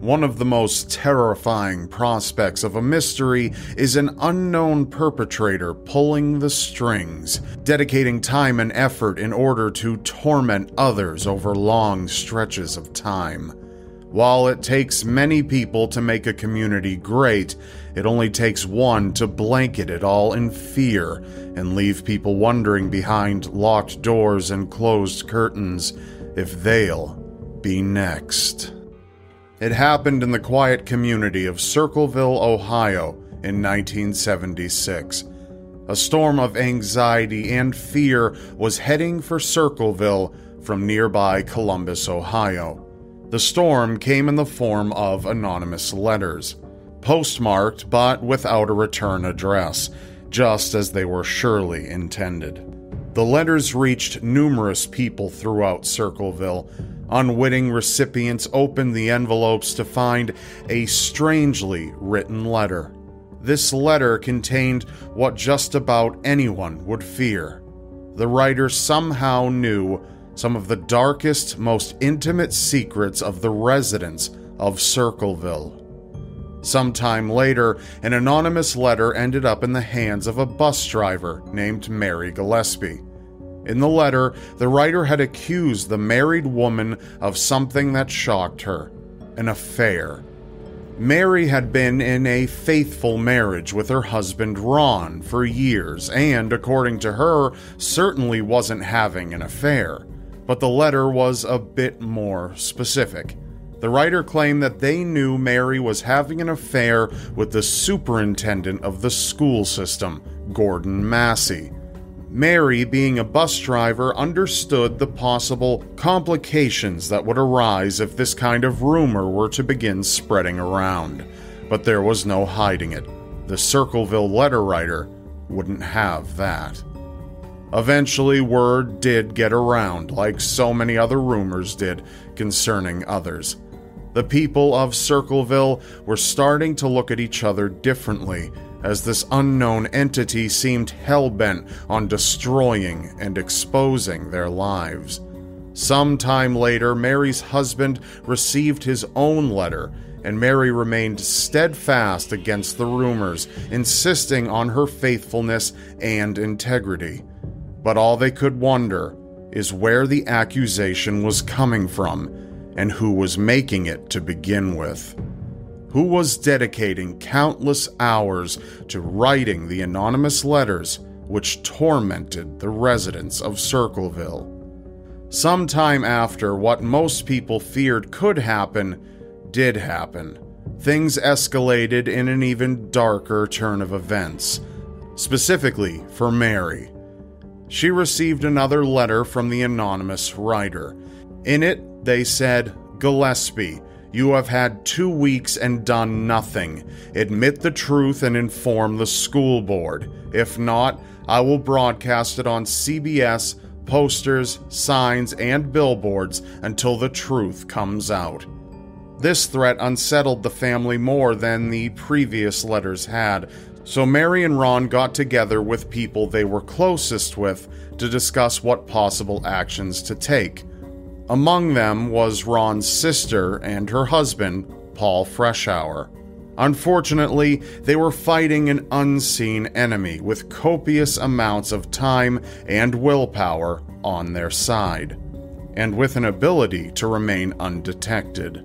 One of the most terrifying prospects of a mystery is an unknown perpetrator pulling the strings, dedicating time and effort in order to torment others over long stretches of time. While it takes many people to make a community great, it only takes one to blanket it all in fear and leave people wondering behind locked doors and closed curtains if they'll be next. It happened in the quiet community of Circleville, Ohio in 1976. A storm of anxiety and fear was heading for Circleville from nearby Columbus, Ohio. The storm came in the form of anonymous letters, postmarked but without a return address, just as they were surely intended. The letters reached numerous people throughout Circleville, Unwitting recipients opened the envelopes to find a strangely written letter. This letter contained what just about anyone would fear. The writer somehow knew some of the darkest, most intimate secrets of the residents of Circleville. Sometime later, an anonymous letter ended up in the hands of a bus driver named Mary Gillispie. In the letter, the writer had accused the married woman of something that shocked her an affair. Mary had been in a faithful marriage with her husband Ron for years, and according to her, certainly wasn't having an affair. But the letter was a bit more specific. The writer claimed that they knew Mary was having an affair with the superintendent of the school system, Gordon Massey. Mary, being a bus driver, understood the possible complications that would arise if this kind of rumor were to begin spreading around. But there was no hiding it. The Circleville letter writer wouldn't have that. Eventually, word did get around, like so many other rumors did concerning others. The people of Circleville were starting to look at each other differently as this unknown entity seemed hell bent on destroying and exposing their lives. Some time later, Mary's husband received his own letter, and Mary remained steadfast against the rumors, insisting on her faithfulness and integrity. But all they could wonder is where the accusation was coming from and who was making it to begin with who was dedicating countless hours to writing the anonymous letters which tormented the residents of Circleville. Sometime after what most people feared could happen did happen, things escalated in an even darker turn of events, specifically for Mary. She received another letter from the anonymous writer. In it, they said, Gillispie, you have had two weeks and done nothing. Admit the truth and inform the school board. If not, I will broadcast it on CB's, posters, signs, and billboards until the truth comes out. This threat unsettled the family more than the previous letters had, so Mary and Ron got together with people they were closest with to discuss what possible actions to take. Among them was Ron's sister and her husband, Paul Freshour. Unfortunately, they were fighting an unseen enemy with copious amounts of time and willpower on their side, and with an ability to remain undetected.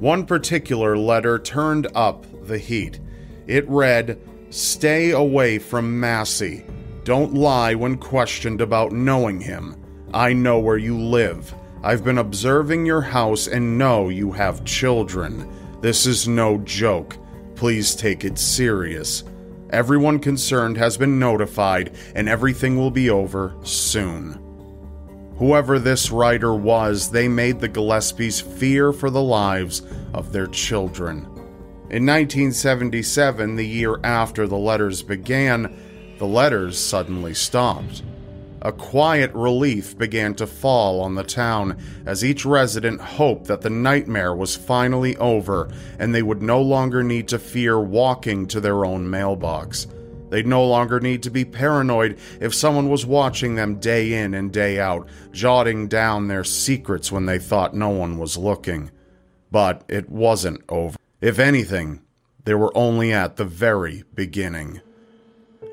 One particular letter turned up the heat. It read, Stay away from Massey. Don't lie when questioned about knowing him. I know where you live. I've been observing your house and know you have children. This is no joke. Please take it serious. Everyone concerned has been notified, and everything will be over soon. Whoever this writer was, they made the Gillispies fear for the lives of their children. In 1977, the year after the letters began, the letters suddenly stopped. A quiet relief began to fall on the town as each resident hoped that the nightmare was finally over and they would no longer need to fear walking to their own mailbox. They'd no longer need to be paranoid if someone was watching them day in and day out, jotting down their secrets when they thought no one was looking. But it wasn't over. If anything, they were only at the very beginning.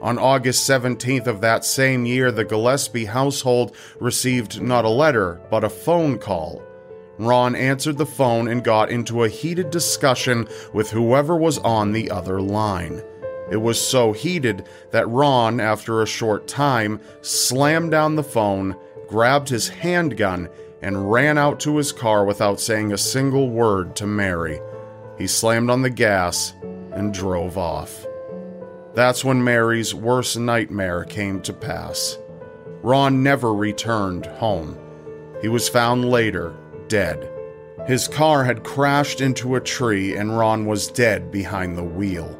On August 17th of that same year, the Gillispie household received not a letter, but a phone call. Ron answered the phone and got into a heated discussion with whoever was on the other line. It was so heated that Ron, after a short time, slammed down the phone, grabbed his handgun, and ran out to his car without saying a single word to Mary. He slammed on the gas and drove off. That's when Mary's worst nightmare came to pass. Ron never returned home. He was found later, dead. His car had crashed into a tree and Ron was dead behind the wheel.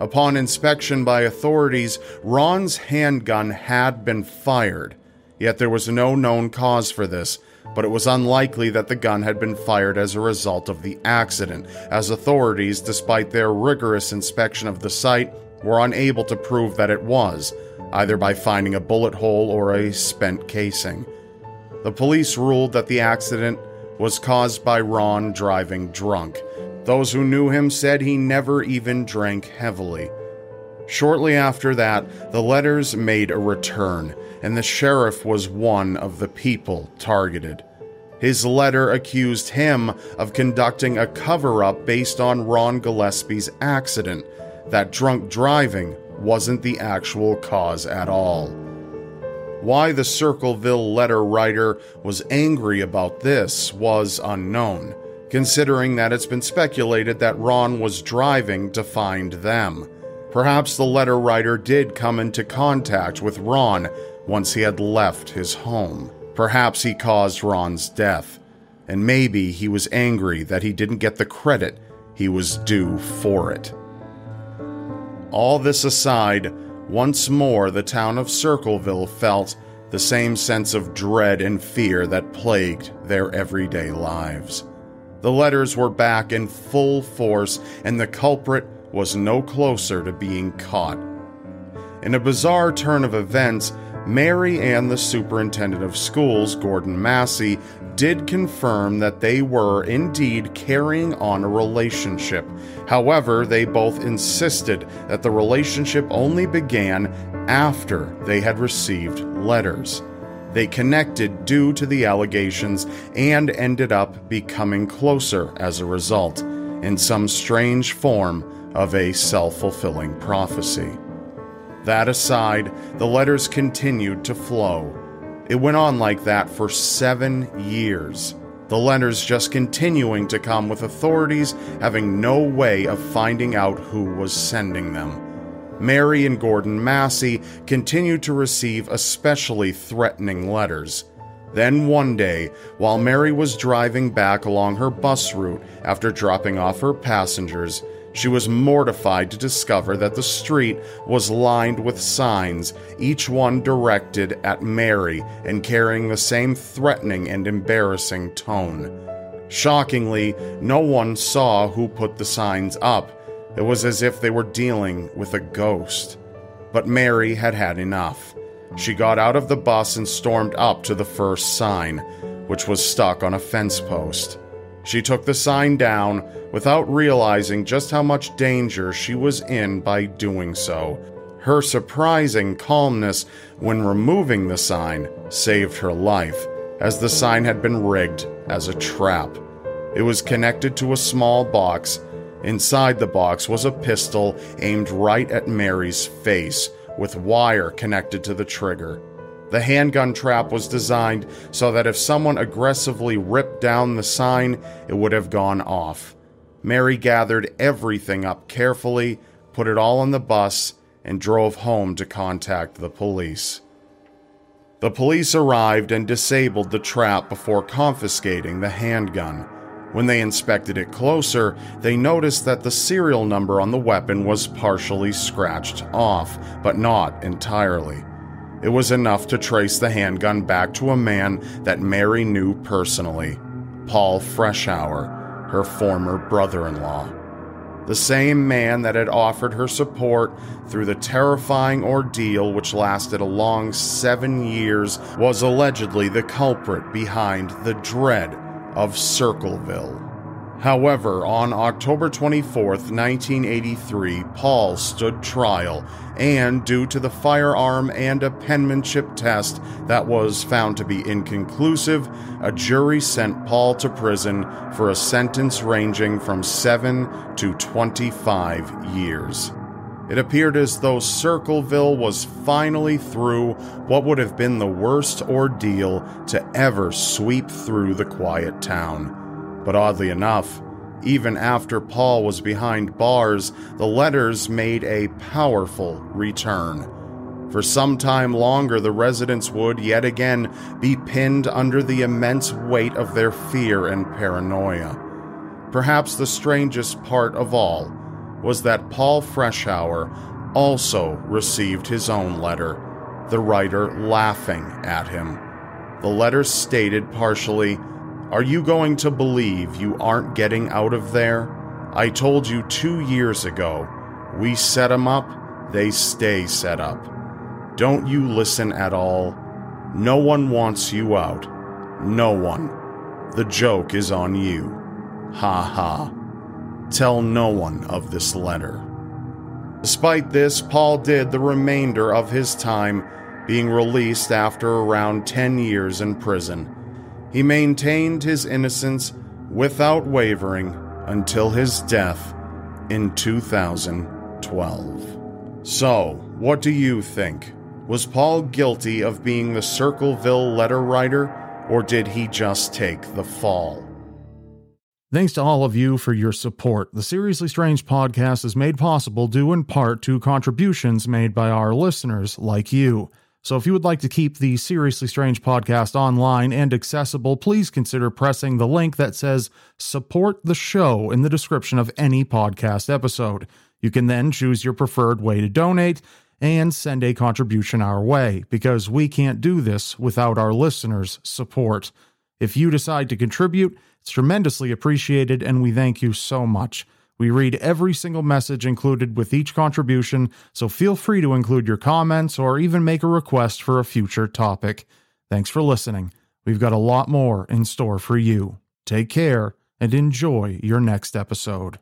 Upon inspection by authorities, Ron's handgun had been fired, yet there was no known cause for this, but it was unlikely that the gun had been fired as a result of the accident, as authorities, despite their rigorous inspection of the site, were unable to prove that it was, either by finding a bullet hole or a spent casing. The police ruled that the accident was caused by Ron driving drunk. Those who knew him said he never even drank heavily. Shortly after that, the letters made a return, and the sheriff was one of the people targeted. His letter accused him of conducting a cover up based on Ron Gillispie's accident, that drunk driving wasn't the actual cause at all. Why the Circleville letter writer was angry about this was unknown, considering that it's been speculated that Ron was driving to find them. Perhaps the letter writer did come into contact with Ron once he had left his home. Perhaps he caused Ron's death, and maybe he was angry that he didn't get the credit he was due for it. All this aside, once more the town of Circleville felt the same sense of dread and fear that plagued their everyday lives. The letters were back in full force, and the culprit was no closer to being caught. In a bizarre turn of events, Mary and the superintendent of schools, Gordon Massey, did confirm that they were indeed carrying on a relationship. However, they both insisted that the relationship only began after they had received letters. They connected due to the allegations and ended up becoming closer as a result, in some strange form of a self fulfilling prophecy. That aside, the letters continued to flow. It went on like that for seven years. The letters just continuing to come with authorities having no way of finding out who was sending them. Mary and Gordon Massey continued to receive especially threatening letters. Then one day, while Mary was driving back along her bus route after dropping off her passengers, she was mortified to discover that the street was lined with signs, each one directed at Mary and carrying the same threatening and embarrassing tone. Shockingly, no one saw who put the signs up. It was as if they were dealing with a ghost. But Mary had had enough. She got out of the bus and stormed up to the first sign, which was stuck on a fence post. She took the sign down without realizing just how much danger she was in by doing so. Her surprising calmness when removing the sign saved her life, as the sign had been rigged as a trap. It was connected to a small box. Inside the box was a pistol aimed right at Mary's face, with wire connected to the trigger. The handgun trap was designed so that if someone aggressively ripped down the sign, it would have gone off. Mary gathered everything up carefully, put it all on the bus, and drove home to contact the police. The police arrived and disabled the trap before confiscating the handgun. When they inspected it closer, they noticed that the serial number on the weapon was partially scratched off, but not entirely. It was enough to trace the handgun back to a man that Mary knew personally Paul Freshour, her former brother in law. The same man that had offered her support through the terrifying ordeal which lasted a long seven years was allegedly the culprit behind the dread of Circleville. However, on October 24, 1983, Paul stood trial, and due to the firearm and a penmanship test that was found to be inconclusive, a jury sent Paul to prison for a sentence ranging from 7 to 25 years. It appeared as though Circleville was finally through what would have been the worst ordeal to ever sweep through the quiet town. But oddly enough, even after Paul was behind bars, the letters made a powerful return. For some time longer, the residents would yet again be pinned under the immense weight of their fear and paranoia. Perhaps the strangest part of all was that Paul Freshour also received his own letter, the writer laughing at him. The letter stated partially, are you going to believe you aren't getting out of there? I told you two years ago. We set 'em up, they stay set up. Don't you listen at all. No one wants you out. No one. The joke is on you. Ha ha. Tell no one of this letter. Despite this, Paul did the remainder of his time, being released after around 10 years in prison. He maintained his innocence without wavering until his death in 2012. So, what do you think? Was Paul guilty of being the Circleville letter writer, or did he just take the fall? Thanks to all of you for your support. The Seriously Strange podcast is made possible due in part to contributions made by our listeners like you. So if you would like to keep the Seriously Strange podcast online and accessible, please consider pressing the link that says support the show in the description of any podcast episode. You can then choose your preferred way to donate and send a contribution our way because we can't do this without our listeners' support. If you decide to contribute, it's tremendously appreciated and we thank you so much. We read every single message included with each contribution, so feel free to include your comments or even make a request for a future topic. Thanks for listening. We've got a lot more in store for you. Take care and enjoy your next episode.